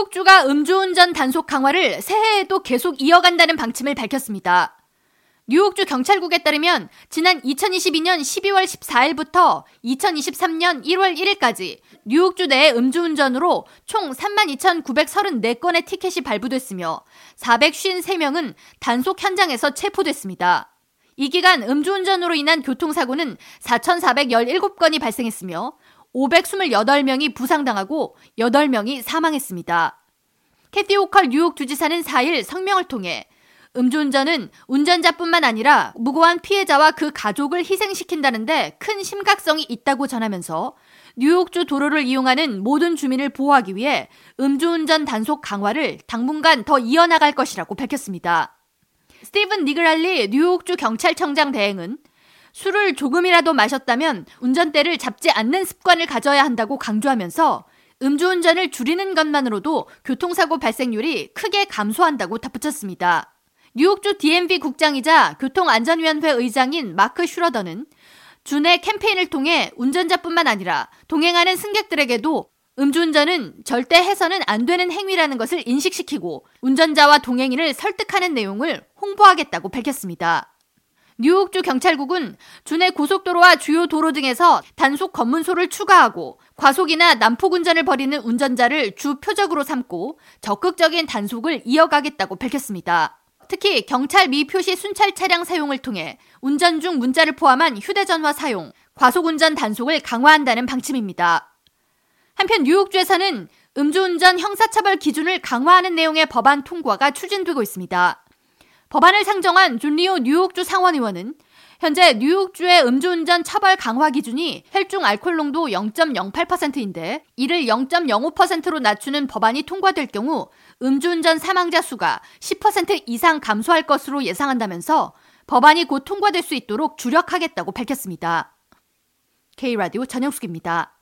뉴욕주가 음주운전 단속 강화를 새해에도 계속 이어간다는 방침을 밝혔습니다. 뉴욕주 경찰국에 따르면 지난 2022년 12월 14일부터 2023년 1월 1일까지 뉴욕주 내 음주운전으로 총 32,934건의 티켓이 발부됐으며 453명은 단속 현장에서 체포됐습니다. 이 기간 음주운전으로 인한 교통사고는 4,417건이 발생했으며 528명이 부상당하고 8명이 사망했습니다. 캐티 오컬 뉴욕 주지사는 4일 성명을 통해 음주운전은 운전자뿐만 아니라 무고한 피해자와 그 가족을 희생시킨다는데 큰 심각성이 있다고 전하면서 뉴욕주 도로를 이용하는 모든 주민을 보호하기 위해 음주운전 단속 강화를 당분간 더 이어나갈 것이라고 밝혔습니다. 스티븐 니그랄리 뉴욕주 경찰청장 대행은 술을 조금이라도 마셨다면 운전대를 잡지 않는 습관을 가져야 한다고 강조하면서 음주운전을 줄이는 것만으로도 교통사고 발생률이 크게 감소한다고 덧붙였습니다. 뉴욕주 DMV 국장이자 교통안전위원회 의장인 마크 슈러더는 주내 캠페인을 통해 운전자뿐만 아니라 동행하는 승객들에게도 음주운전은 절대 해서는 안 되는 행위라는 것을 인식시키고 운전자와 동행인을 설득하는 내용을 홍보하겠다고 밝혔습니다. 뉴욕주 경찰국은 주내 고속도로와 주요 도로 등에서 단속 검문소를 추가하고 과속이나 난폭 운전을 벌이는 운전자를 주 표적으로 삼고 적극적인 단속을 이어가겠다고 밝혔습니다. 특히 경찰 미표시 순찰 차량 사용을 통해 운전 중 문자를 포함한 휴대전화 사용, 과속운전 단속을 강화한다는 방침입니다. 한편 뉴욕주에서는 음주운전 형사처벌 기준을 강화하는 내용의 법안 통과가 추진되고 있습니다. 법안을 상정한 존리오 뉴욕주 상원의원은 현재 뉴욕주의 음주운전 처벌 강화 기준이 혈중 알코올 농도 0.08%인데 이를 0.05%로 낮추는 법안이 통과될 경우 음주운전 사망자 수가 10% 이상 감소할 것으로 예상한다면서 법안이 곧 통과될 수 있도록 주력하겠다고 밝혔습니다. K라디오 전영숙입니다.